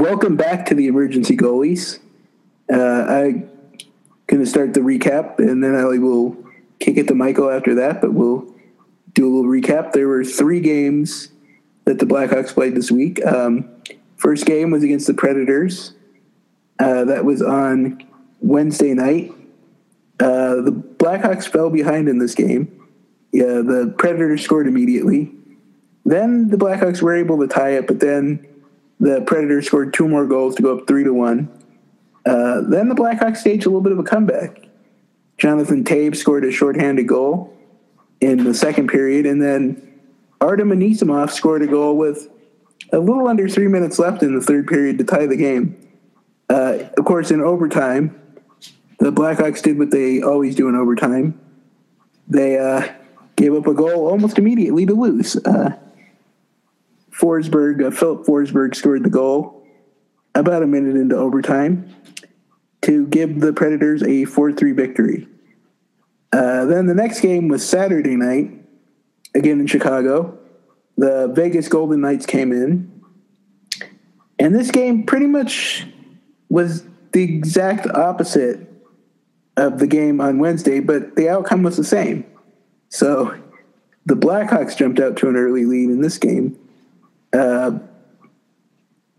welcome back to the emergency goalies. Uh, I'm going to start the recap, and then I will kick it to Michael after that. But we'll do a little recap. There were three games that the Blackhawks played this week. Um, first game was against the Predators. Uh, that was on Wednesday night. Uh, the Blackhawks fell behind in this game. Yeah, the Predators scored immediately. Then the Blackhawks were able to tie it, but then the Predators scored two more goals to go up three to one. Uh, then the Blackhawks staged a little bit of a comeback. Jonathan Toews scored a shorthanded goal in the second period, and then Artem Anisimov scored a goal with a little under three minutes left in the third period to tie the game. Uh, of course, in overtime, the Blackhawks did what they always do in overtime. They uh, gave up a goal almost immediately to lose. Uh, Forsberg, uh, Filip Forsberg scored the goal about a minute into overtime to give the Predators a 4 3 victory. Uh, then the next game was Saturday night, again in Chicago. The Vegas Golden Knights came in. And this game pretty much was the exact opposite of the game on Wednesday, but the outcome was the same. So the Blackhawks jumped out to an early lead in this game. Uh,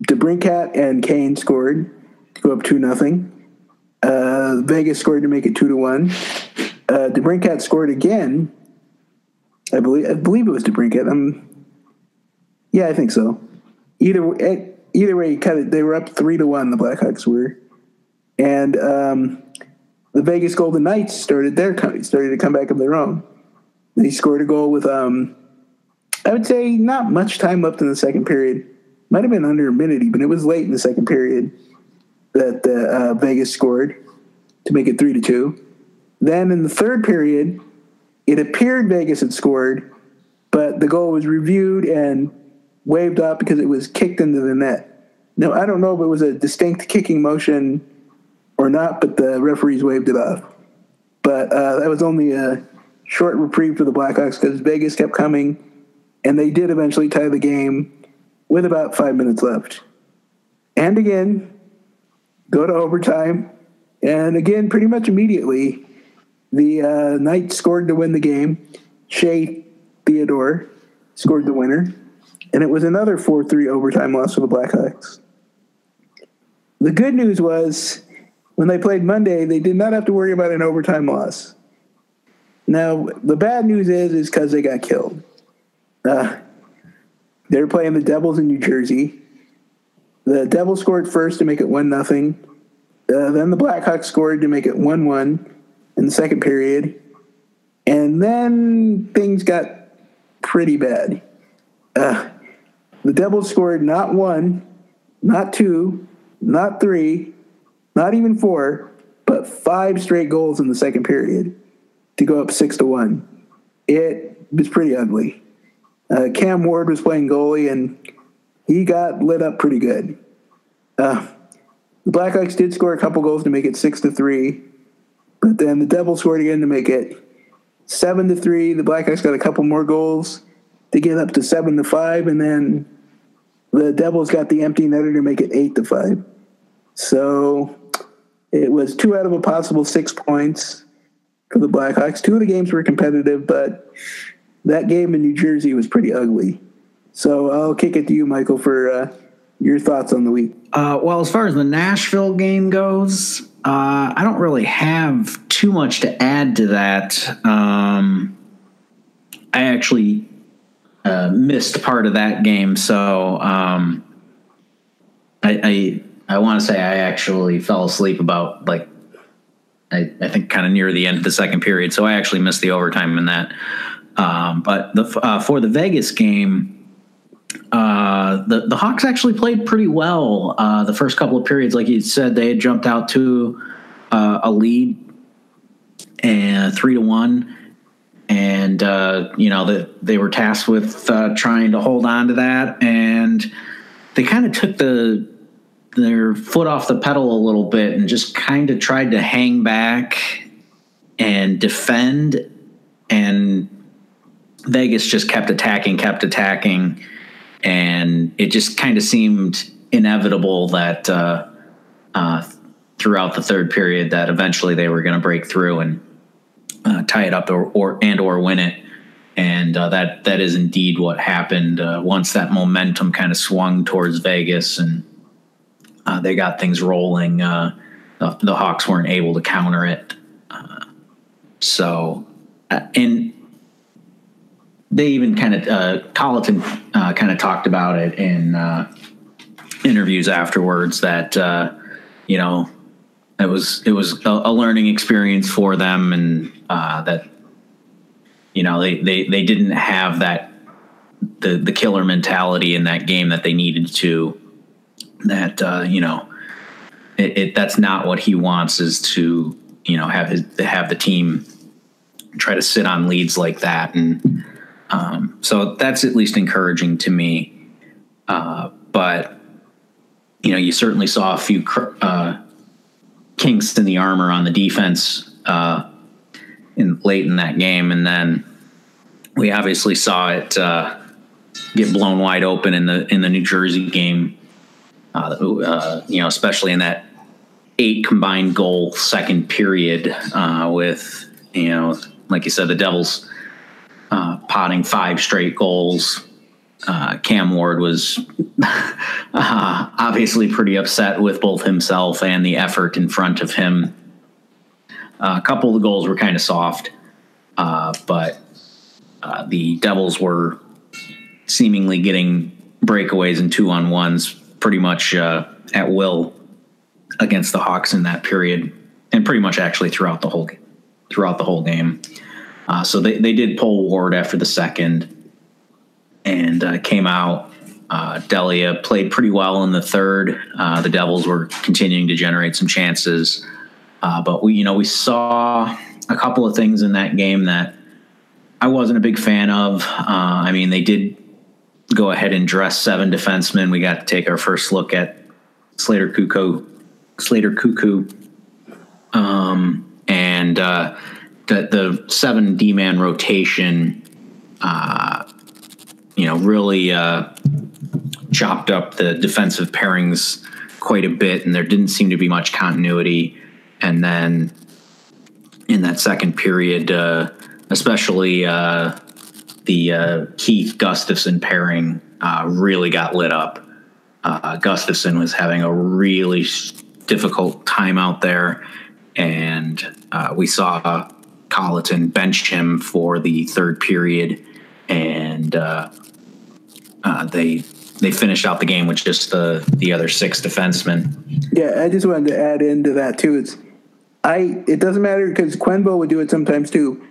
DeBrincat and Kane scored to go up two nothing. Uh, Vegas scored to make it two to one. Uh, DeBrincat scored again. I believe I believe it was DeBrincat. Um, yeah, I think so. Either either way, kind of they were up three to one. The Blackhawks were, and um, the Vegas Golden Knights started their started to come back of their own. They scored a goal with um, I would say not much time left in the second period. Might have been under a minute even. It was late in the second period that the, uh, Vegas scored to make it three to two. Then in the third period, it appeared Vegas had scored, but the goal was reviewed and waved off because it was kicked into the net. Now I don't know if it was a distinct kicking motion or not, but the referees waved it off. But uh, that was only a short reprieve for the Blackhawks because Vegas kept coming, and they did eventually tie the game with about five minutes left. And again, go to overtime. And again, pretty much immediately, the uh, Knights scored to win the game. Shea Theodore scored the winner. And it was another 4 3 overtime loss for the Blackhawks. The good news was when they played Monday, they did not have to worry about an overtime loss. Now, the bad news is, is because they got killed. Uh, they were playing the Devils in New Jersey. The Devils scored first to make it one nothing. Uh, then the Blackhawks scored to make it one one in the second period, and then things got pretty bad. Uh, the Devils scored not one, not two, not three, not even four, but five straight goals in the second period to go up six to one. It was pretty ugly. Uh, Cam Ward was playing goalie, and he got lit up pretty good. Uh, the Blackhawks did score a couple goals to make it six to three, but then the Devils scored again to make it seven to three. The Blackhawks got a couple more goals to get up to seven to five, and then the Devils got the empty netter to make it eight to five. So it was two out of a possible six points for the Blackhawks. Two of the games were competitive, but that game in New Jersey was pretty ugly. So I'll kick it to you, Michael, for uh, your thoughts on the week. Uh, well, as far as the Nashville game goes, uh, I don't really have too much to add to that. Um, I actually uh, missed part of that game, so um, I, I I want to say I actually fell asleep about like I, I think kind of near the end of the second period. So I actually missed the overtime in that. Um, but the, uh, for the Vegas game, uh, the the Hawks actually played pretty well uh, the first couple of periods. Like you said, they had jumped out to uh, a lead and three to one, and uh, you know that they were tasked with uh, trying to hold on to that, and they kind of took the their foot off the pedal a little bit and just kind of tried to hang back and defend and Vegas just kept attacking kept attacking and it just kind of seemed inevitable that uh, uh, throughout the third period that eventually they were going to break through and uh, tie it up or, or, and or win it. And uh, that that is indeed what happened uh, once that momentum kind of swung towards Vegas and uh, they got things rolling. The, the, Hawks weren't able to counter it. so, and they even kind of uh, Colliton uh, kind of talked about it in uh, interviews afterwards that uh, you know it was it was a, a, learning experience for them and uh, that you know they, they they didn't have that the the killer mentality in that game that they needed to that uh, you know it, it, that's not what he wants is to you know have his have the team try to sit on leads like that and um, so that's at least encouraging to me. Uh, but you know, you certainly saw a few uh, kinks in the armor on the defense uh, in late in that game, and then we obviously saw it uh, get blown wide open in the in the New Jersey game. Uh, uh, you know, especially in that eight combined goal second period with you know, like you said, the Devils uh, potting five straight goals. Uh, Cam Ward was uh, obviously pretty upset with both himself and the effort in front of him. Uh, a couple of the goals were kind of soft, uh, but the Devils were seemingly getting breakaways and two on ones pretty much at will against the Hawks in that period, and pretty much actually throughout the whole throughout the whole game. Uh, so they, they did pull Ward after the second and uh, came out. Uh, Delia played pretty well in the third. Uh, the Devils were continuing to generate some chances, uh, but we you know we saw a couple of things in that game that I wasn't a big fan of. Uh, I mean, they did go ahead and dress seven defensemen. We got to take our first look at Slater Koekkoek, Slater Koekkoek, um, and uh, the the seven D man rotation, uh, you know, really uh, chopped up the defensive pairings quite a bit, and there didn't seem to be much continuity. And then in that second period, uh, especially uh, the uh, Keith Gustafsson pairing uh, really got lit up. Uh, Gustafsson was having a really difficult time out there, and uh, we saw Colliton benched him for the third period, and uh, uh, they they finished out the game with just the the other six defensemen. Yeah, I just wanted to add into that too. It's I it doesn't matter because Quenbo would do it sometimes too.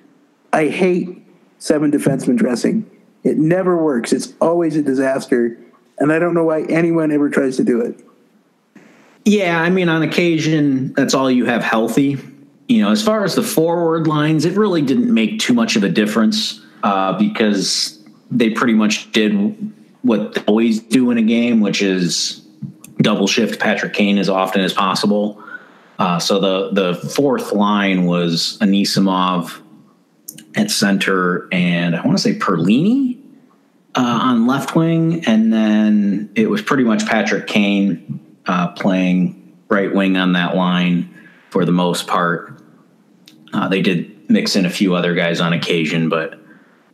I hate seven defensemen dressing. It never works. It's always a disaster, and I don't know why anyone ever tries to do it. Yeah, I mean, on occasion, that's all you have healthy you know, as far as the forward lines, it really didn't make too much of a difference uh, because they pretty much did what they always do in a game, which is double shift Patrick Kane as often as possible. Uh, so the the fourth line was Anisimov at center, and I want to say Perlini uh, on left wing, and then it was pretty much Patrick Kane uh, playing right wing on that line for the most part. Uh, they did mix in a few other guys on occasion, but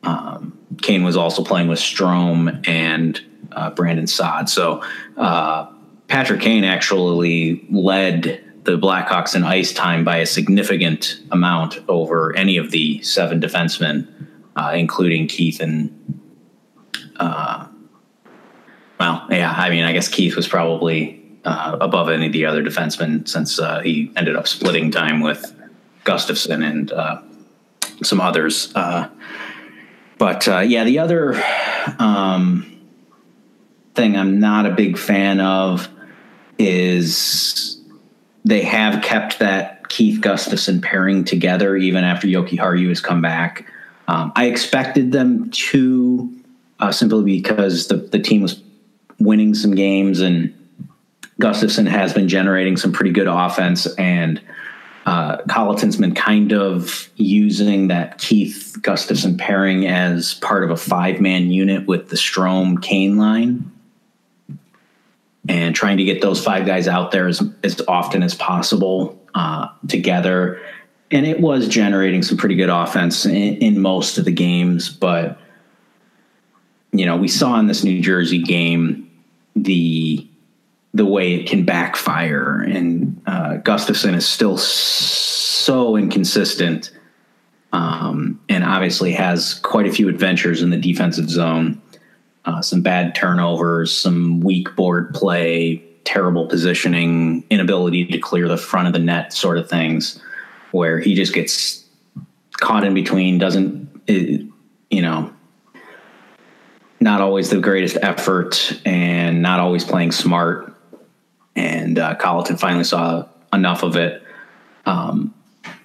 um, Kane was also playing with Strome and uh, Brandon Saad. So uh, Patrick Kane actually led the Blackhawks in ice time by a significant amount over any of the seven defensemen, uh, including Keith and. Uh, well, yeah, I mean, I guess Keith was probably uh, above any of the other defensemen since he ended up splitting time with Gustafsson and uh, some others. Uh, but uh, yeah, the other um, thing I'm not a big fan of is they have kept that Keith Gustafsson pairing together even after Jokiharju has come back. Um, I expected them to uh, simply because the, the team was winning some games and Gustafsson has been generating some pretty good offense and uh, Colliton's been kind of using that Keith Gustafsson pairing as part of a five man unit with the Strome Kane line. and trying to get those five guys out there as, as often as possible uh, together. And it was generating some pretty good offense in, in most of the games, but you know, we saw in this New Jersey game the the way it can backfire, and uh, Gustafsson is still so inconsistent, um, and obviously has quite a few adventures in the defensive zone. Uh, some bad turnovers, some weak board play, terrible positioning, inability to clear the front of the net, sort of things, where he just gets caught in between, doesn't, you know, not always the greatest effort and not always playing smart. And uh, Colliton finally saw enough of it. Um,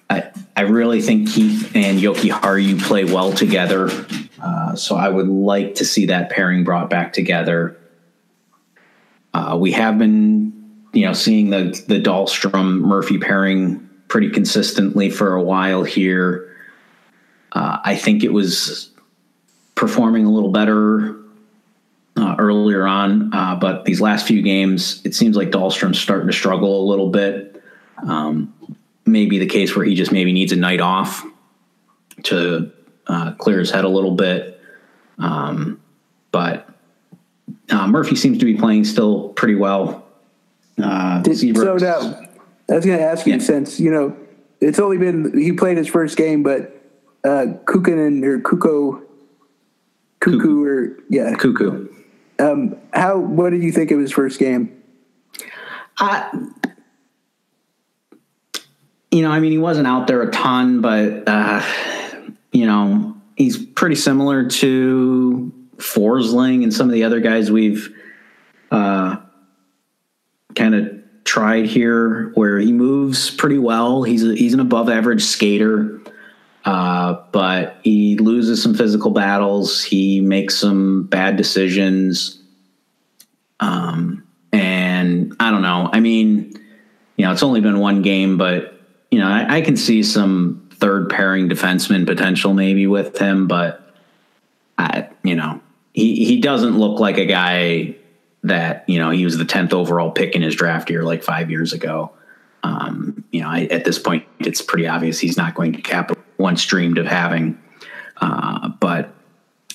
I, I really think Keith and Jokiharju play well together. Uh, so I would like to see that pairing brought back together. Uh, we have been, you know, seeing the the Dahlstrom Murphy pairing pretty consistently for a while here. Uh, I think it was performing a little better uh, earlier on, uh, but these last few games, it seems like Dahlstrom's starting to struggle a little bit. Um, maybe the case where he just maybe needs a night off to uh, clear his head a little bit. Um, but uh, Murphy seems to be playing still pretty well. Uh, Did, so now, I was going to ask you yeah. since you know it's only been he played his first game, but uh, Kukunen or Kuko Cuckoo or yeah, Cuckoo. Um, how? What did you think of his first game? Uh, you know, I mean, he wasn't out there a ton, but uh, you know, he's pretty similar to Forsling and some of the other guys we've uh, kind of tried here, where he moves pretty well. He's a, he's an above average skater. Uh, but he loses some physical battles. He makes some bad decisions. Um, and I don't know. I mean, you know, it's only been one game, but you know, I, I can see some third pairing defenseman potential maybe with him, but I, you know, he he doesn't look like a guy that you know he was the tenth overall pick in his draft year like five years ago. Um, you know, I, at this point, it's pretty obvious he's not going to cap once dreamed of having. Uh, but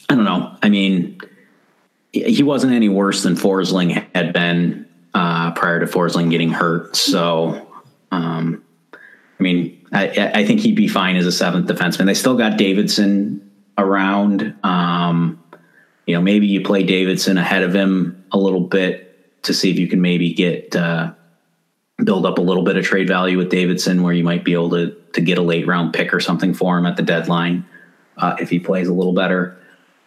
I don't know. I mean, he wasn't any worse than Forsling had been uh, prior to Forsling getting hurt. So, um, I mean, I, I, think he'd be fine as a seventh defenseman. They still got Davidson around. Um, you know, maybe you play Davidson ahead of him a little bit to see if you can maybe get uh, build up a little bit of trade value with Davidson, where you might be able to to get a late round pick or something for him at the deadline uh, if he plays a little better.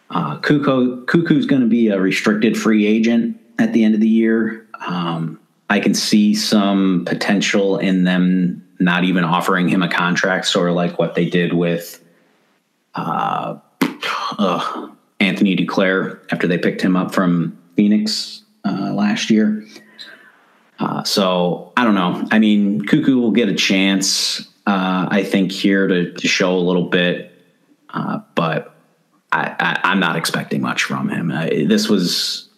Uh, Kuko Cuckoo's going to be a restricted free agent at the end of the year. Um, I can see some potential in them not even offering him a contract, sort of like what they did with uh, uh, Anthony Duclair after they picked him up from Phoenix uh, last year. Uh, so I don't know. I mean, Koekkoek will get a chance, uh, I think, here to, to show a little bit, uh, but I, am not expecting much from him. Uh, this was,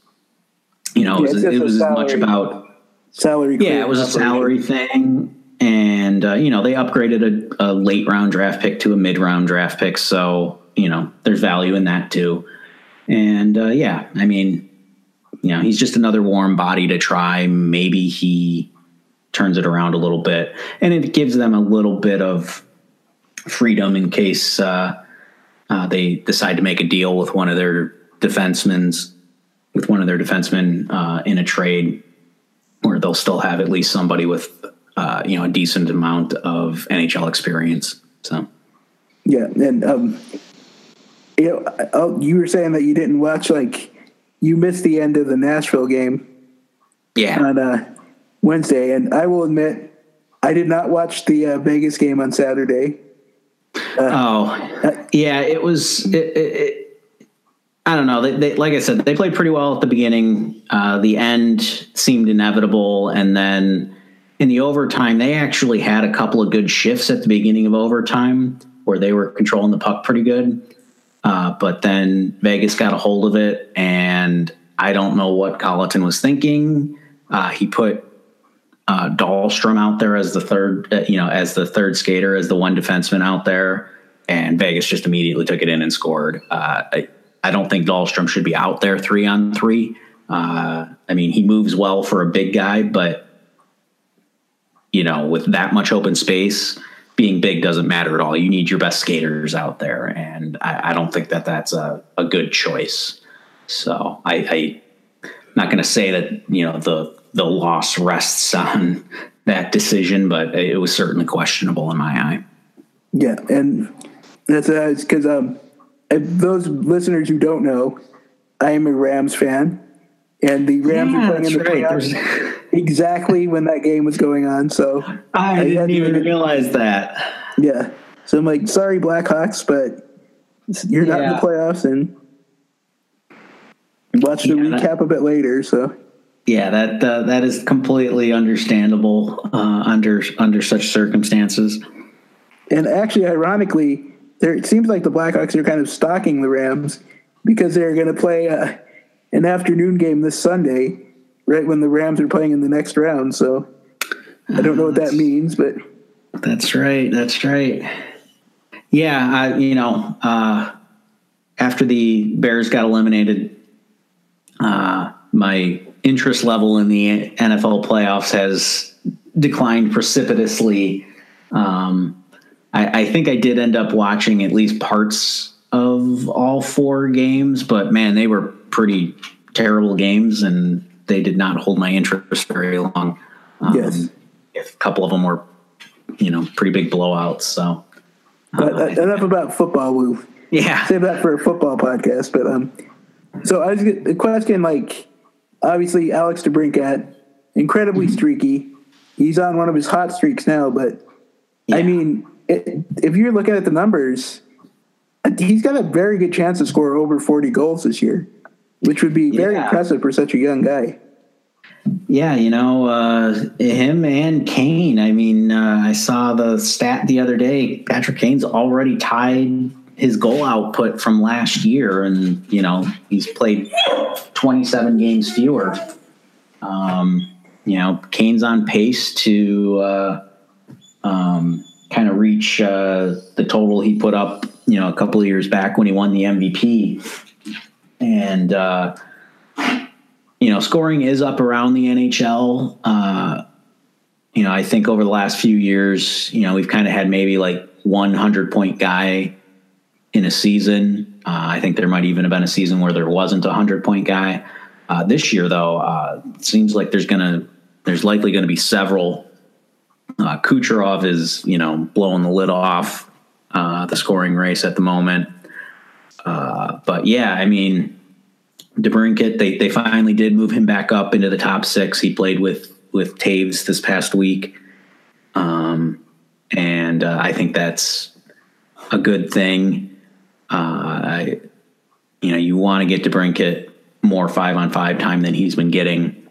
you know, yeah, it was, it was as much about salary. Yeah, it was a salary thing. And, uh, you know, they upgraded a, a late round draft pick to a mid round draft pick. So, you know, there's value in that too. And uh, yeah, I mean, you know, he's just another warm body to try. Maybe he turns it around a little bit, and it gives them a little bit of freedom in case uh, uh, they decide to make a deal with one of their defensemen, with one of their defensemen uh, in a trade, where they'll still have at least somebody with uh, you know a decent amount of NHL experience. So, yeah, and um, you know, oh, you were saying that you didn't watch like you missed the end of the Nashville game. Yeah. On uh, Wednesday, and I will admit, I did not watch the uh, Vegas game on Saturday. Uh, oh, yeah, it was. It, it, it, I don't know. They, they, like I said, they played pretty well at the beginning. Uh, the end seemed inevitable, and then in the overtime, they actually had a couple of good shifts at the beginning of overtime where they were controlling the puck pretty good. Uh, but then Vegas got a hold of it, and I don't know what Colliton was thinking. Uh, he put uh, Dahlstrom out there as the third, uh, you know, as the third skater, as the one defenseman out there, and Vegas just immediately took it in and scored. Uh, I, I don't think Dahlstrom should be out there three on three. Uh, I mean, he moves well for a big guy, but you know, with that much open space, being big doesn't matter at all. You need your best skaters out there, and I, I don't think that that's a, a good choice. So I, I not going to say that you know the the loss rests on that decision, but it was certainly questionable in my eye. Yeah, and that's because uh, um, those listeners who don't know, I am a Rams fan, and the Rams yeah, were playing in the right. playoffs exactly when that game was going on. So I, I didn't even realize that. Yeah, so I'm like, sorry, Blackhawks, but you're not yeah. in the playoffs, and watch the yeah, recap that, a bit later. So yeah, that uh, that is completely understandable uh, under under such circumstances. And actually, ironically, there it seems like the Blackhawks are kind of stalking the Rams because they're going to play uh, an afternoon game this Sunday, right when the Rams are playing in the next round. So I don't know what that means, but that's right. That's right. Yeah, I, you know, uh, after the Bears got eliminated, uh, my interest level in the NFL playoffs has declined precipitously. Um, I, I, think I did end up watching at least parts of all four games, but man, they were pretty terrible games, and they did not hold my interest very long. Um, yes, a couple of them were, you know, pretty big blowouts. So, but, uh, enough about football. we yeah, save that for a football podcast. But um, so I was the question like obviously Alex DeBrincat, incredibly mm-hmm. streaky. He's on one of his hot streaks now, but yeah. I mean, it, if you're looking at the numbers, he's got a very good chance to score over 40 goals this year, which would be very yeah. impressive for such a young guy. Yeah, you know, uh, him and Kane. I mean, uh, I saw the stat the other day. Patrick Kane's already tied his goal output from last year, and you know he's played 27 games fewer. Um, you know, Kane's on pace to uh, um, kind of reach uh, the total he put up, you know, a couple of years back when he won the MVP. And uh, you know, scoring is up around the NHL. Uh, you know, I think over the last few years, you know, we've kind of had maybe like 100 point guy in a season. Uh, I think there might even have been a season where there wasn't a hundred point guy. Uh, this year, though, uh, seems like there's gonna there's likely going to be several. Uh, Kucherov is you know blowing the lid off uh, the scoring race at the moment. Uh, but yeah, I mean, DeBrincat they they finally did move him back up into the top six. He played with with Toews this past week, um, and uh, I think that's a good thing. Uh, I, you know, you want to get DeBrincat more five on five time than he's been getting,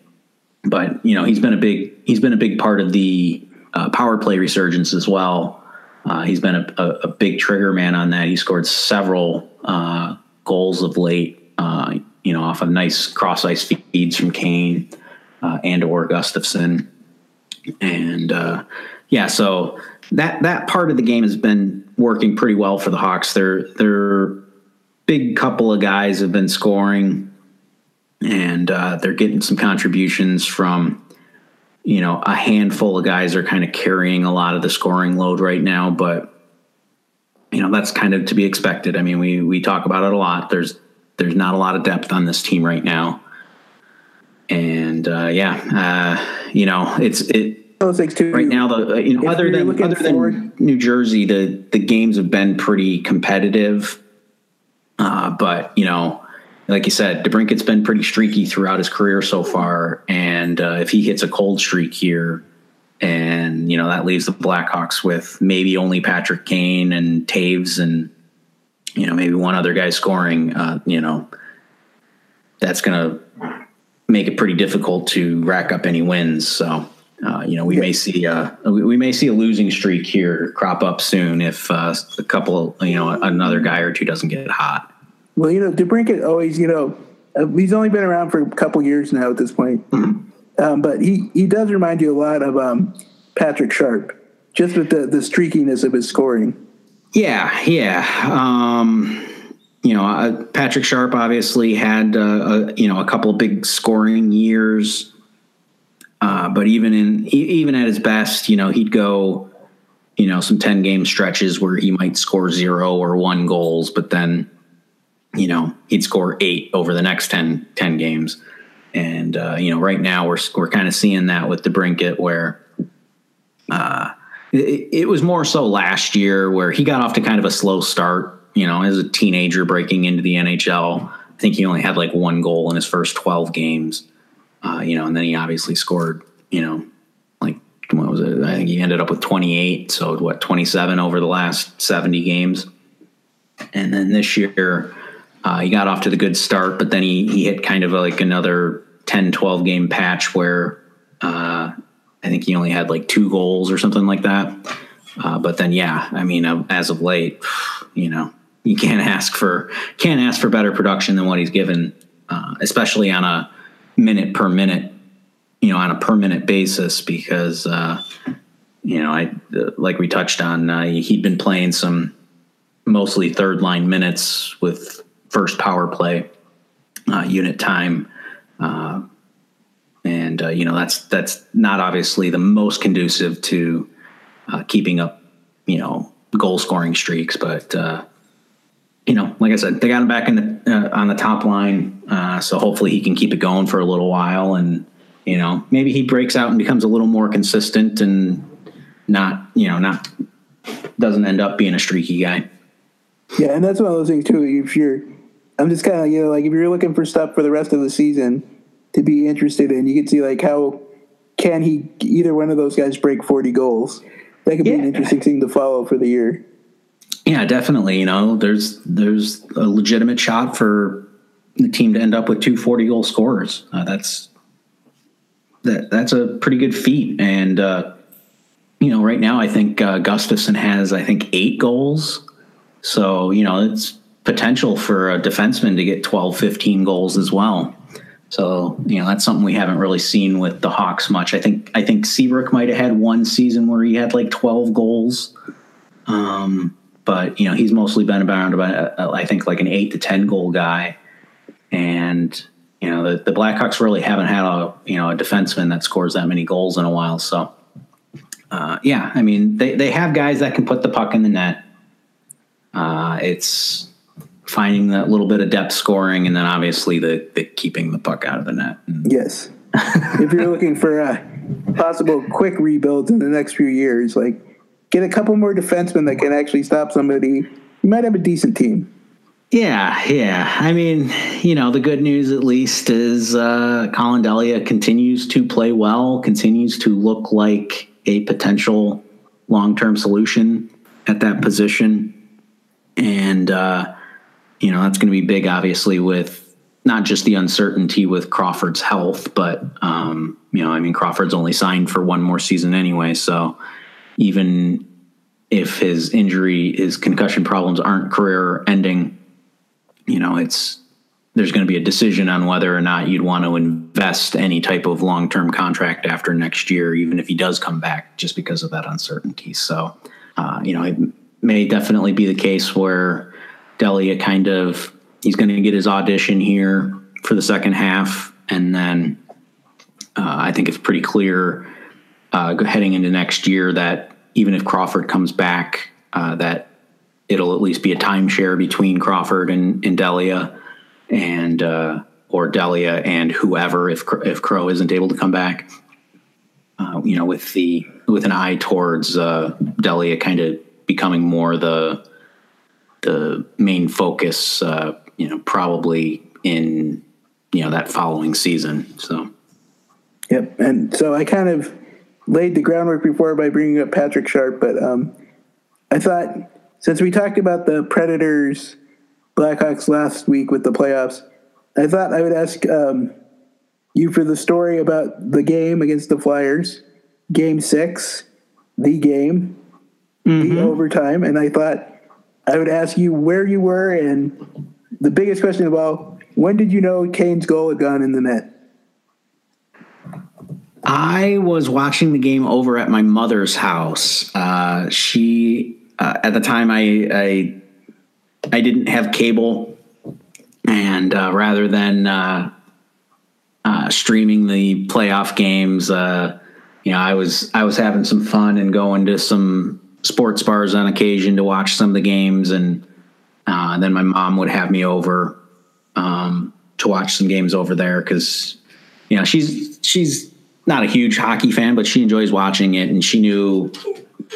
but you know he's been a big he's been a big part of the uh, power play resurgence as well. Uh, he's been a, a, a, big trigger man on that. He scored several uh, goals of late, uh, you know, off of nice cross ice feeds from Kane uh, and or Gustafsson. and uh, yeah, so that that part of the game has been working pretty well for the Hawks. They're they're big couple of guys have been scoring, and uh, they're getting some contributions from you know a handful of guys are kind of carrying a lot of the scoring load right now, but you know that's kind of to be expected. I mean, we we talk about it a lot. There's there's not a lot of depth on this team right now, and uh, yeah, uh, you know it's it too. Right now, the uh, you know, other than other forward, than New Jersey, the the games have been pretty competitive. Uh, but you know, like you said, DeBrincat's been pretty streaky throughout his career so far, and uh, if he hits a cold streak here, and you know that leaves the Blackhawks with maybe only Patrick Kane and Toews and you know maybe one other guy scoring, uh, you know, that's going to make it pretty difficult to rack up any wins. So uh, you know, we yeah. may see uh, we may see a losing streak here crop up soon if uh, a couple, you know, another guy or two doesn't get hot. Well, you know, DeBrincat always, you know, uh, he's only been around for a couple years now at this point. Mm-hmm. Um, but he, he does remind you a lot of um, Patrick Sharp, just with the, the streakiness of his scoring. Yeah, yeah. Um, you know, uh, Patrick Sharp obviously had uh, a, you know a couple of big scoring years, uh, but even in even at his best, you know, he'd go, you know, some ten game stretches where he might score zero or one goals, but then, you know, he'd score eight over the next 10, 10 games. And uh, you know, right now we're we're kind of seeing that with DeBrincat where. Uh, it, it was more so last year where he got off to kind of a slow start you know, as a teenager breaking into the NHL. I think he only had like one goal in his first 12 games. Uh, you know, and then he obviously scored, you know, like what was it? I think he ended up with 28. So what, 27 over the last 70 games. And then this year, uh, he got off to the good start, but then he, he hit kind of like another 10, 12 game patch where uh, I think he only had like two goals or something like that. Uh, but then, yeah, I mean, uh, as of late, you know, you can't ask for can't ask for better production than what he's given, uh, especially on a minute per minute, you know, on a per minute basis. Because uh, you know, I like we touched on, uh, he'd been playing some mostly third line minutes with first power play uh, unit time. Uh, and uh, you know that's that's not obviously the most conducive to keeping up, you know, goal scoring streaks, but uh, you know, like I said, they got him back in the uh, on the top line, uh, so hopefully he can keep it going for a little while, and you know, maybe he breaks out and becomes a little more consistent, and not you know not doesn't end up being a streaky guy. Yeah, and that's one of those things too. If you're, I'm just kind of you know like if you're looking for stuff for the rest of the season to be interested in, you can see like how can he either one of those guys break 40 goals. That could be yeah. an interesting thing to follow for the year. Yeah, definitely. You know, there's there's a legitimate shot for the team to end up with two 40 goal scorers. Uh, that's that that's a pretty good feat. And uh, you know, right now I think uh, Gustafsson has I think eight goals. So you know, it's potential for a defenseman to get 12, 15 goals as well. So you know that's something we haven't really seen with the Hawks much. I think I think Seabrook might have had one season where he had like twelve goals. Um, but you know he's mostly been around about uh, I think like an eight to ten goal guy, and you know the, the Blackhawks really haven't had a you know a defenseman that scores that many goals in a while. So uh, yeah, I mean they they have guys that can put the puck in the net. Uh, it's finding that little bit of depth scoring, and then obviously the, the keeping the puck out of the net. Yes, if you're looking for a possible quick rebuilds in the next few years, like get a couple more defensemen that can actually stop somebody, you might have a decent team. Yeah, yeah. I mean, you know, the good news at least is uh, Collin Delia continues to play well, continues to look like a potential long term solution at that position. And, uh, you know, that's going to be big, obviously, with not just the uncertainty with Crawford's health, but, um, you know, I mean, Crawford's only signed for one more season anyway. So, even if his injury, his concussion problems aren't career ending, you know, it's there's going to be a decision on whether or not you'd want to invest any type of long term contract after next year, even if he does come back, just because of that uncertainty. So, uh, you know, it may definitely be the case where Delia kind of he's going to get his audition here for the second half, and then uh, I think it's pretty clear uh, heading into next year that even if Crawford comes back, uh, that it'll at least be a timeshare between Crawford and, and Delia, and uh, or Delia and whoever if if Crow isn't able to come back. Uh, you know, with the with an eye towards uh, Delia kind of becoming more the the main focus. Uh, you know, probably in you know that following season. So. Yep, and so I kind of laid the groundwork before by bringing up Patrick Sharp, but um, I thought since we talked about the Predators Blackhawks last week with the playoffs, I thought I would ask um, you for the story about the game against the Flyers, Game Six, the game, mm-hmm. the overtime, and I thought I would ask you where you were and the biggest question of all: when did you know Kane's goal had gone in the net? I was watching the game over at my mother's house. Uh, she uh, at the time I, I I didn't have cable, and uh, rather than uh, uh, streaming the playoff games, uh, you know, I was I was having some fun and going to some sports bars on occasion to watch some of the games, and then my mom would have me over um, to watch some games over there because you know she's she's not a huge hockey fan, but she enjoys watching it, and she knew,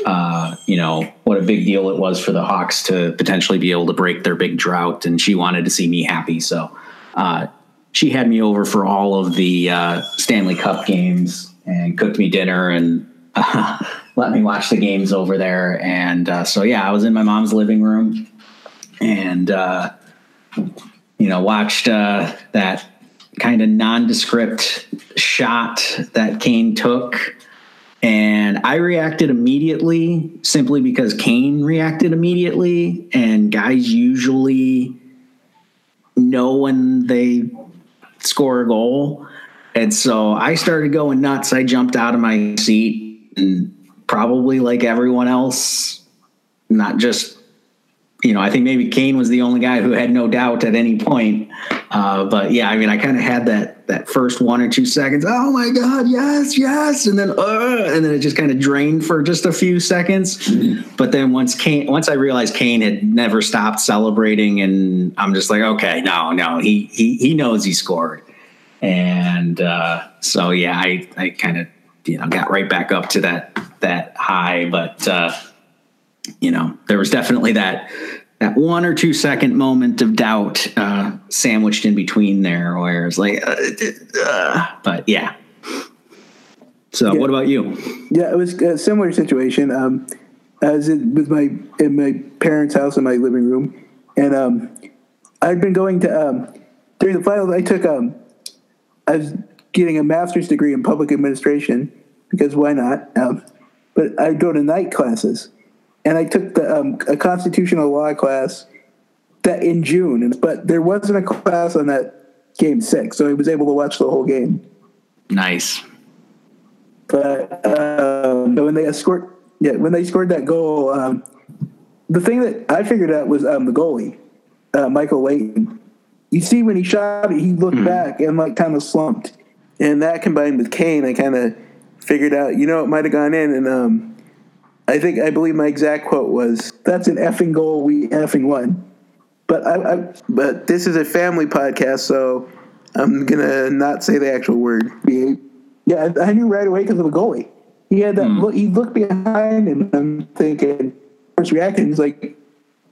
uh, you know, what a big deal it was for the Hawks to potentially be able to break their big drought, and she wanted to see me happy. So uh, she had me over for all of the uh, Stanley Cup games and cooked me dinner and let me watch the games over there. And uh, so yeah, I was in my mom's living room and uh, you know watched uh, that kind of nondescript shot that Kane took. And I reacted immediately simply because Kane reacted immediately. And guys usually know when they score a goal. And so I started going nuts. I jumped out of my seat and probably like everyone else, not just you know, I think maybe Kane was the only guy who had no doubt at any point. Uh, but yeah, I mean, I kind of had that that first one or two seconds. Oh my God, yes, yes, and then uh, and then it just kind of drained for just a few seconds. Mm-hmm. But then once Kane, once I realized Kane had never stopped celebrating, and I'm just like, okay, no, no, he he he knows he scored, and uh, so yeah, I I kind of you know got right back up to that that high, but. Uh, you know, there was definitely that that one or two second moment of doubt uh, sandwiched in between there, where it's like, uh, uh, but yeah. So, yeah. what about you? Yeah, it was a similar situation. Um, as was in, with my in my parents' house in my living room, and um, I'd been going to um, during the finals. I took um, I was getting a master's degree in public administration because why not? Um, but I go to night classes, and I took the um, a constitutional law class that in June, but there wasn't a class on that game six, so I was able to watch the whole game. Nice. But um, when they scored, yeah, when they scored that goal, um, the thing that I figured out was um, the goalie, uh, Michael Leighton. You see, when he shot it, he looked mm. back and like kind of slumped, and that combined with Kane, I kind of figured out, you know, it might have gone in, and um, I think I believe my exact quote was, "That's an effing goal. We effing won." But I, I but this is a family podcast, so I'm gonna not say the actual word. Yeah, I knew right away because of the goalie. He had that. Mm. Look, he looked behind, and I'm thinking, first reaction is like,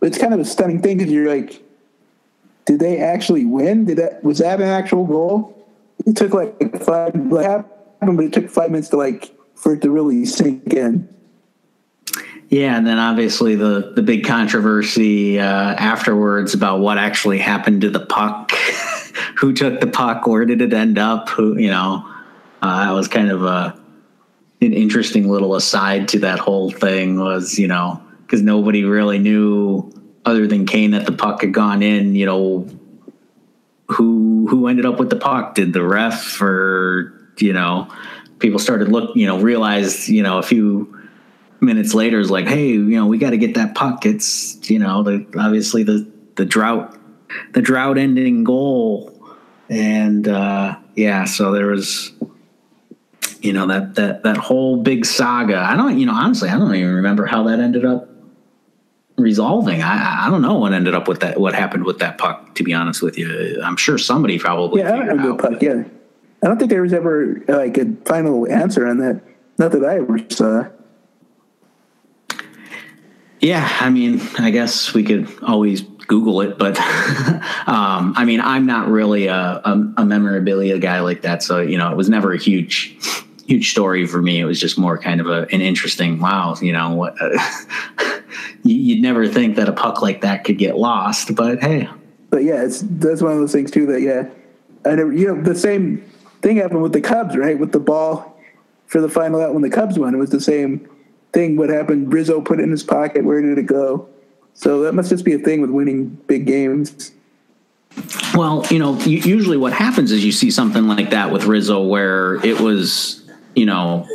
it's kind of a stunning thing because you're like, did they actually win? Did that was that an actual goal? It took like five, like happened, but it took five minutes to like for it to really sink in. Yeah, and then obviously the the big controversy uh, afterwards about what actually happened to the puck, who took the puck, where did it end up? Who you know, uh, that was kind of a an interesting little aside to that whole thing was you know because nobody really knew other than Kane that the puck had gone in. You know, who who ended up with the puck? Did the ref or you know? People started look, you know, realized, you know, a few minutes later is like, hey, you know, we got to get that puck. It's you know, the obviously the the drought, the drought ending goal, and uh, yeah, so there was, you know, that that that whole big saga. I don't, you know, honestly, I don't even remember how that ended up resolving. I I don't know what ended up with that. What happened with that puck? To be honest with you, I'm sure somebody probably. Yeah, I remember the puck. Yeah, I don't think there was ever like a final answer on that. Not that I ever saw. Yeah, I mean, I guess we could always Google it, but um, I mean, I'm not really a, a, a, memorabilia guy like that, so you know, it was never a huge, huge story for me. It was just more kind of a, an interesting. Wow, you know, what uh, you'd never think that a puck like that could get lost, but hey. But yeah, it's that's one of those things too that yeah, I never you know the same thing happened with the Cubs, right? With the ball for the final out when the Cubs won, it was the same thing what happened. Rizzo put it in his pocket. Where did it go? So that must just be a thing with winning big games. Well, you know, usually what happens is you see something like that with Rizzo where it was you know,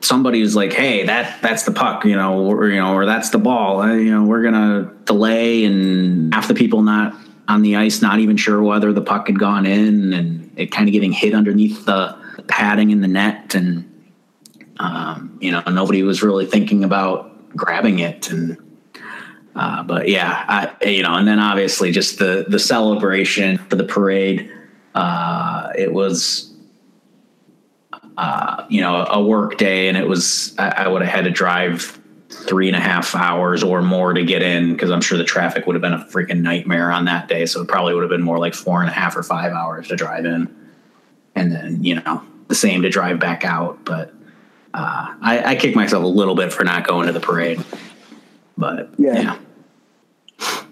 somebody was like, "Hey, that that's the puck," you know, or you know, or that's the ball. Uh, you know, we're gonna delay, and half the people not on the ice, not even sure whether the puck had gone in, and it kind of getting hit underneath the, the padding in the net, and um, you know, nobody was really thinking about grabbing it, and uh, but yeah, I, you know, and then obviously just the the celebration for the parade. Uh, it was uh, you know, a work day, and it was I, I would have had to drive three and a half hours or more to get in because I'm sure the traffic would have been a freaking nightmare on that day. So it probably would have been more like four and a half or five hours to drive in, and then you know the same to drive back out. But uh, I, I kick myself a little bit for not going to the parade. But yeah. yeah.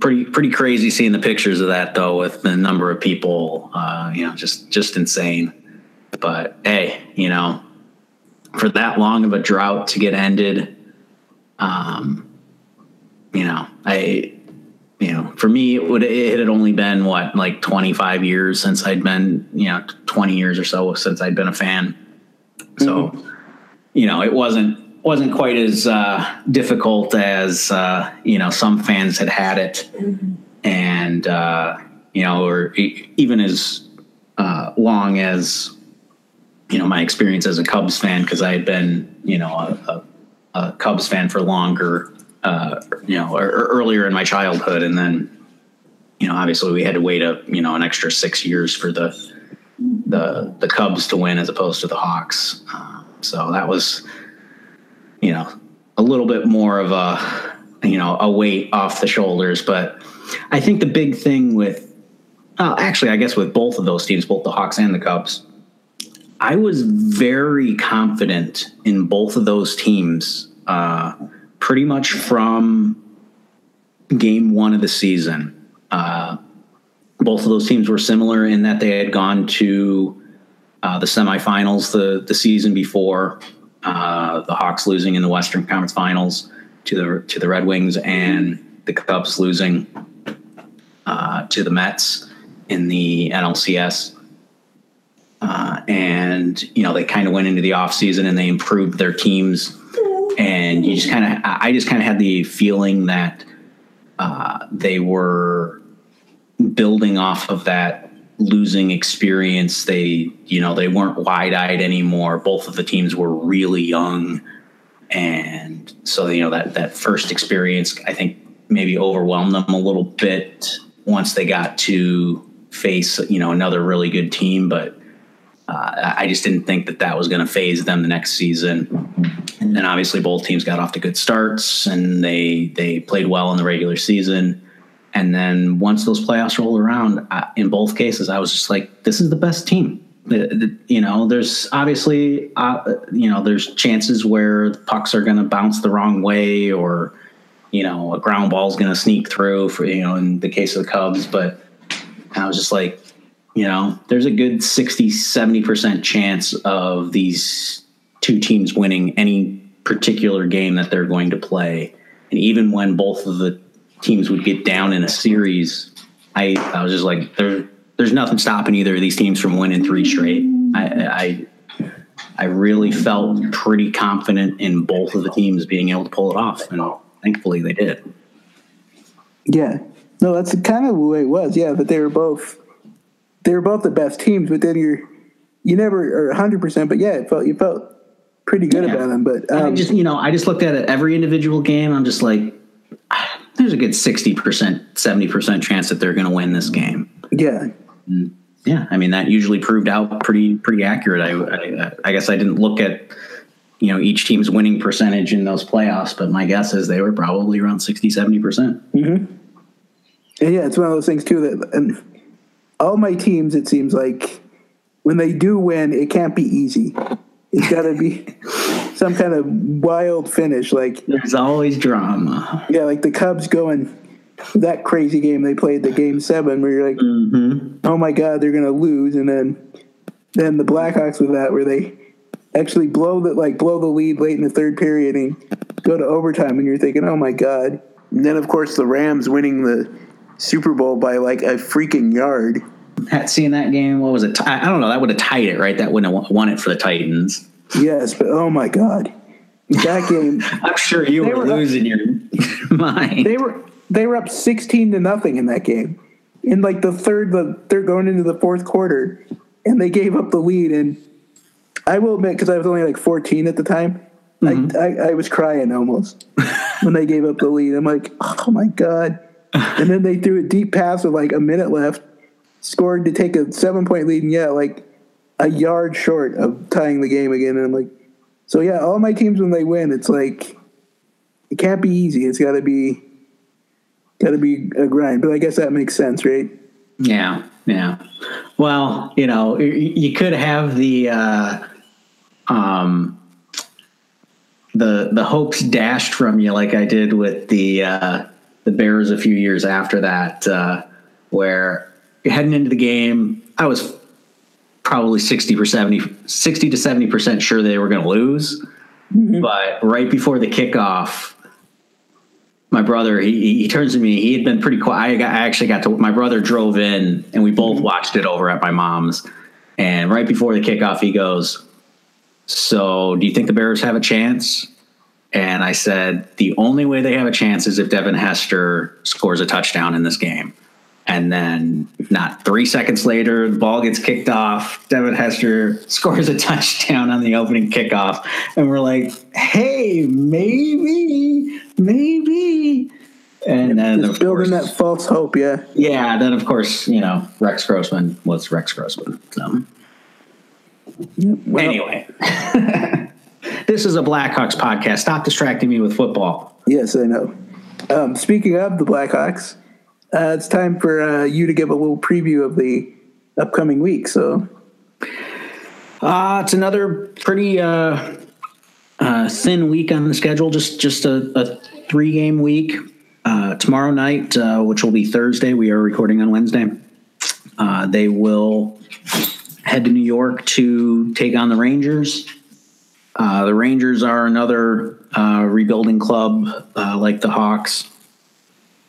Pretty pretty crazy seeing the pictures of that though, with the number of people, uh, you know, just just insane. But hey, you know, for that long of a drought to get ended, um, you know, I, you know, for me, it would it had only been what like 25 years since I'd been, you know, 20 years or so since I'd been a fan. So, mm-hmm. you know, it wasn't wasn't quite as uh, difficult as uh, you know some fans had had it, mm-hmm. and uh, you know, or even as uh, long as you know my experience as a Cubs fan because I had been you know a, a, a Cubs fan for longer, uh, you know, or, or earlier in my childhood, and then you know obviously we had to wait a you know an extra six years for the the the Cubs to win as opposed to the Hawks. Uh, so that was you know a little bit more of a you know a weight off the shoulders, but I think the big thing with uh, actually I guess with both of those teams, both the Hawks and the Cubs I was very confident in both of those teams uh, pretty much from game one of the season. Uh, both of those teams were similar in that they had gone to uh, the semifinals the, the season before, uh, the Hawks losing in the Western Conference Finals to the to the Red Wings, and the Cubs losing uh, to the Mets in the NLCS. Uh, and you know they kind of went into the off season and they improved their teams. And you just kind of i just kind of had the feeling that uh, they were building off of that losing experience. They you know they weren't wide-eyed anymore. Both of the teams were really young. And so you know that that first experience i think maybe overwhelmed them a little bit once they got to face you know another really good team. But uh, I just didn't think that that was going to phase them the next season. And then obviously both teams got off to good starts and they they played well in the regular season. And then once those playoffs rolled around, I, in both cases, I was just like, this is the best team. The, the, you know, there's obviously, uh, you know, there's chances where pucks are going to bounce the wrong way or, you know, a ground ball is going to sneak through for, you know, in the case of the Cubs. But I was just like, you know, there's a good 60, 70% chance of these two teams winning any particular game that they're going to play. And even when both of the teams would get down in a series, I, I was just like, there, there's nothing stopping either of these teams from winning three straight. I, I, I really felt pretty confident in both of the teams being able to pull it off, and thankfully they did. Yeah, no, that's kind of the way it was. Yeah, but they were both they were both the best teams, but then you're you never are 100, percent but yeah, it felt you felt pretty good yeah. about them. But um, I just you know I just looked at it every individual game. I'm just like, there's a good 60 percent, 70 percent chance that they're going to win this game. Yeah. And yeah, I mean that usually proved out pretty pretty accurate. I, I, I guess I didn't look at you know each team's winning percentage in those playoffs, but my guess is they were probably around 60 70 percent. Mm-hmm. yeah, it's one of those things too that and all my teams, it seems like when they do win, it can't be easy. It's got to be some kind of wild finish. Like there's always drama. Yeah, like the Cubs going that crazy game they played, the game seven, where you're like, mm-hmm. oh my god, they're gonna lose, and then then the Blackhawks with that, where they actually blow the like blow the lead late in the third period and go to overtime, and you're thinking, oh my god. And then of course the Rams winning the Super Bowl by like a freaking yard. seeing that game. What was it? I don't know. That would have tied it, right? That wouldn't have won it for the Titans. Yes, but oh my god, that game. I'm sure you were, were, losing up, your mind. They were they were up sixteen to nothing in that game, in like the third the they're going into the fourth quarter, and they gave up the lead. And I will admit, because I was only like 14 at the time, mm-hmm. I, I, I was crying almost when they gave up the lead. I'm like, oh my god. and then they threw a deep pass with like a minute left, scored to take a seven point lead, and yeah, like a yard short of tying the game again. And I'm like, so yeah, all my teams when they win, it's like it can't be easy. It's got to be got to be a grind. But I guess that makes sense, right? Yeah, yeah. Well, you know, you could have the uh, um, the the hopes dashed from you, like I did with the uh, the Bears a few years after that, uh, where heading into the game, I was probably 60 or 70 60 to 70 percent sure they were going to lose mm-hmm. but right before the kickoff my brother he, he turns to me he had been pretty quiet I, got, I actually got to my brother drove in and we both mm-hmm. watched it over at my mom's and right before the kickoff he goes so do you think the bears have a chance and i said the only way they have a chance is if devin hester scores a touchdown in this game and then, not three seconds later, the ball gets kicked off. Devin Hester scores a touchdown on the opening kickoff. And we're like, hey, maybe, maybe. And then, Just building course, that false hope, yeah. Yeah. Then, of course, you know, Rex Grossman was Rex Grossman. So, yep, well, anyway, this is a Blackhawks podcast. Stop distracting me with football. Yes, I know. Um, speaking of the Blackhawks, uh, it's time for uh, you to give a little preview of the upcoming week. So, uh, it's another pretty uh, uh, thin week on the schedule. Just just a, a three game week. Uh, tomorrow night, uh, which will be Thursday, we are recording on Wednesday. Uh, they will head to New York to take on the Rangers. Uh, the Rangers are another uh, rebuilding club uh, like the Hawks.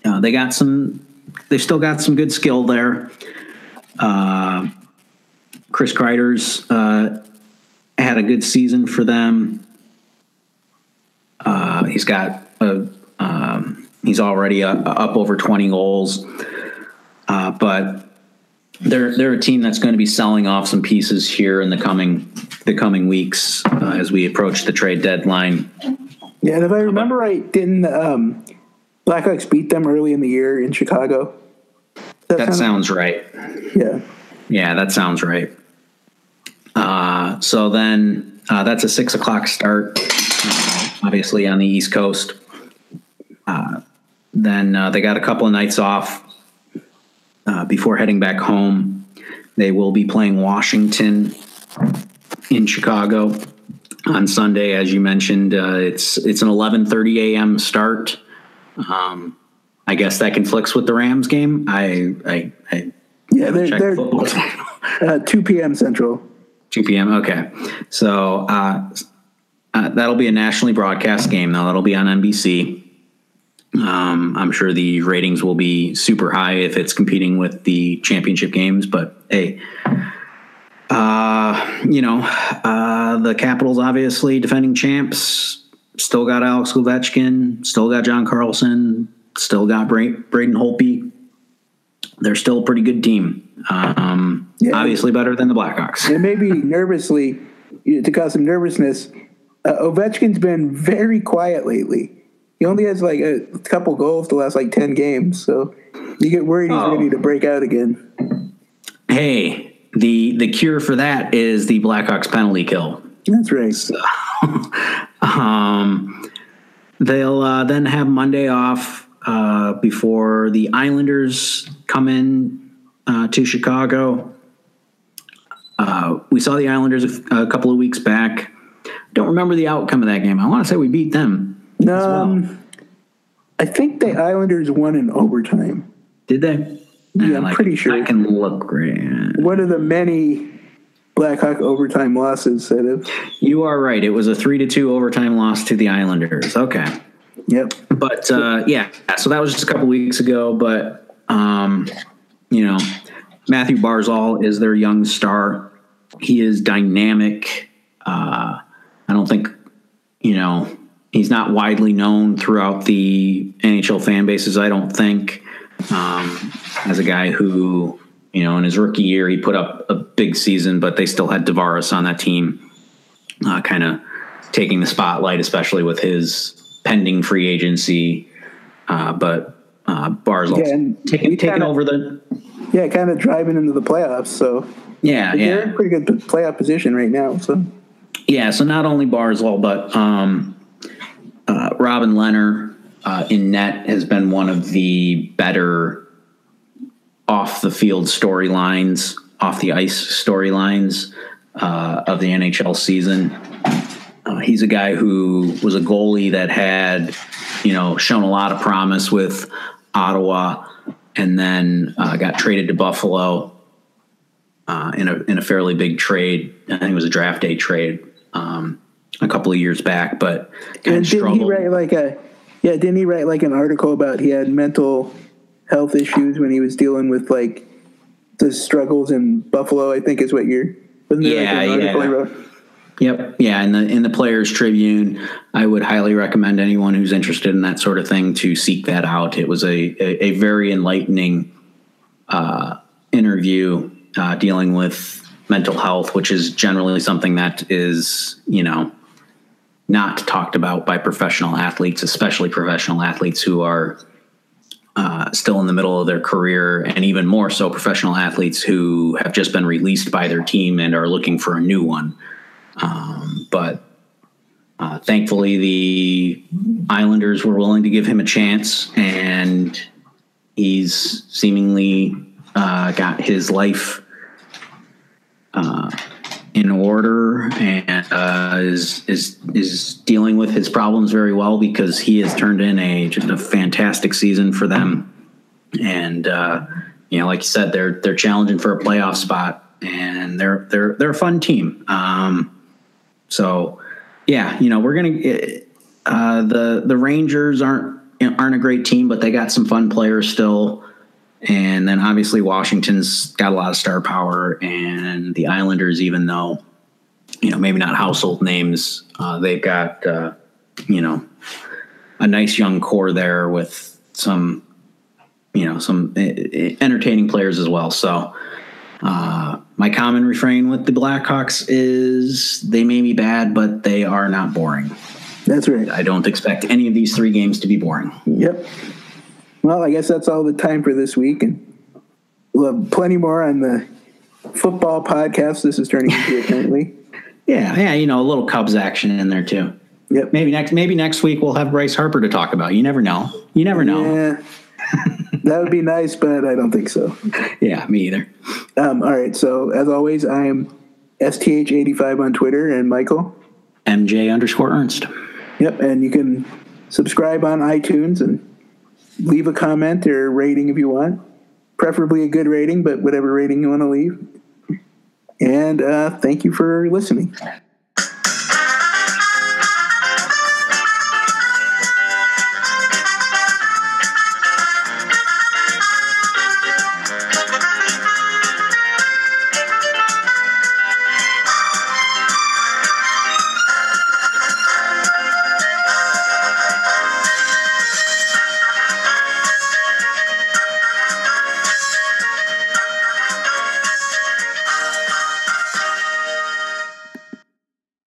Uh, they got some they've still got some good skill there. Uh, Chris Kreider's uh, had a good season for them. He's got a, um, he's already uh, up over 20 goals. But they're they're a team that's going to be selling off some pieces here in the coming the coming weeks uh, as we approach the trade deadline. Yeah, and if I remember right, didn't um, Blackhawks beat them early in the year in Chicago. That, that sounds right. Yeah. Yeah, that sounds right. Uh, so then uh, that's a six o'clock start, uh, obviously on the East Coast. Uh, then uh, they got a couple of nights off uh, before heading back home. They will be playing Washington in Chicago on Sunday, as you mentioned. it's it's an eleven thirty a.m. start. Um, I guess that conflicts with the Rams game. I, I, I yeah, they're, they're uh, 2 p.m. Central. 2 p.m. Okay. So uh, uh, that'll be a nationally broadcast game, though. That'll be on NBC. Um, I'm sure the ratings will be super high if it's competing with the championship games, but hey, uh, you know, uh, the Capitals obviously defending champs still got Alex Ovechkin, still got John Carlson, still got Braden Holtby. They're still a pretty good team. Um, yeah. Obviously, better than the Blackhawks. And maybe nervously to cause some nervousness. Uh, Ovechkin's been very quiet lately. He only has like a couple goals the last like ten games, so you get worried he's oh. ready to break out again. Hey, the the cure for that is the Blackhawks penalty kill. That's right. So, um, they'll uh, then have Monday off uh, before the Islanders come in uh, to Chicago. Uh, we saw the Islanders a, a, couple of weeks back. Don't remember the outcome of that game. I want to say we beat them. Um, well. I think the Islanders won in overtime. Did they? Yeah, I'm like, pretty sure. I can look great. One of the many Blackhawk overtime losses. That you are right. It was a three to two overtime loss to the Islanders. Okay. Yep. But uh, yeah, so that was just a couple weeks ago. But um, you know, Mathew Barzal is their young star. He is dynamic. Uh, I don't think, you know, he's not widely known throughout the NHL fan bases, I don't think, um, as a guy who, you know, in his rookie year, he put up a big season, but they still had Tavares on that team, uh, kind of taking the spotlight, especially with his pending free agency. Uh, but uh, Barzal Yeah, and taking, taking kinda- over the. Yeah, kind of driving into the playoffs. So Yeah, they're yeah. in pretty good playoff position right now. So Yeah, so not only Barzal, but um, uh, Robin Lehner uh, in net has been one of the better off the field storylines, off the ice storylines uh, of the NHL season. Uh, he's a guy who was a goalie that had, you know, shown a lot of promise with Ottawa, and then uh, got traded to Buffalo uh, in a in a fairly big trade. I think it was a draft day trade um, a couple of years back, but kind and of didn't he struggled. write like a yeah? Didn't he write like an article about he had mental health issues when he was dealing with like the struggles in Buffalo? I think is what you're. Yeah, like an article he yeah. wrote? Yep. Yeah. In the in the Players Tribune, I would highly recommend anyone who's interested in that sort of thing to seek that out. It was a a, a very enlightening uh, interview uh, dealing with mental health, which is generally something that is you know not talked about by professional athletes, especially professional athletes who are uh, still in the middle of their career, and even more so, professional athletes who have just been released by their team and are looking for a new one. Um, but uh, thankfully, the Islanders were willing to give him a chance, and he's seemingly uh, got his life uh, in order and uh, is is is dealing with his problems very well because he has turned in a just a fantastic season for them, and uh, you know, like you said, they're they're challenging for a playoff spot, and they're they're they're a fun team. Um, so, yeah, you know, we're gonna uh, the the Rangers aren't aren't a great team, but they got some fun players still. And then obviously Washington's got a lot of star power, and the Islanders, even though you know maybe not household names, uh, they've got uh, you know a nice young core there with some you know some uh, entertaining players as well. So uh, my common refrain with the Blackhawks is they may be bad, but they are not boring. That's right. I don't expect any of these three games to be boring. Yep. Well, I guess that's all the time for this week, and we'll have plenty more on the football podcast. This is turning into apparently. Yeah, yeah, you know, a little Cubs action in there too. Yep. Maybe next maybe next week we'll have Bryce Harper to talk about. You never know. You never know. Yeah. that would be nice, but I don't think so. Yeah, me either. Um, all right. So as always, I am STH85 on Twitter and Michael. MJ underscore Ernst. Yep. And you can subscribe on iTunes and leave a comment or rating if you want. Preferably a good rating, but whatever rating you want to leave. And uh, thank you for listening.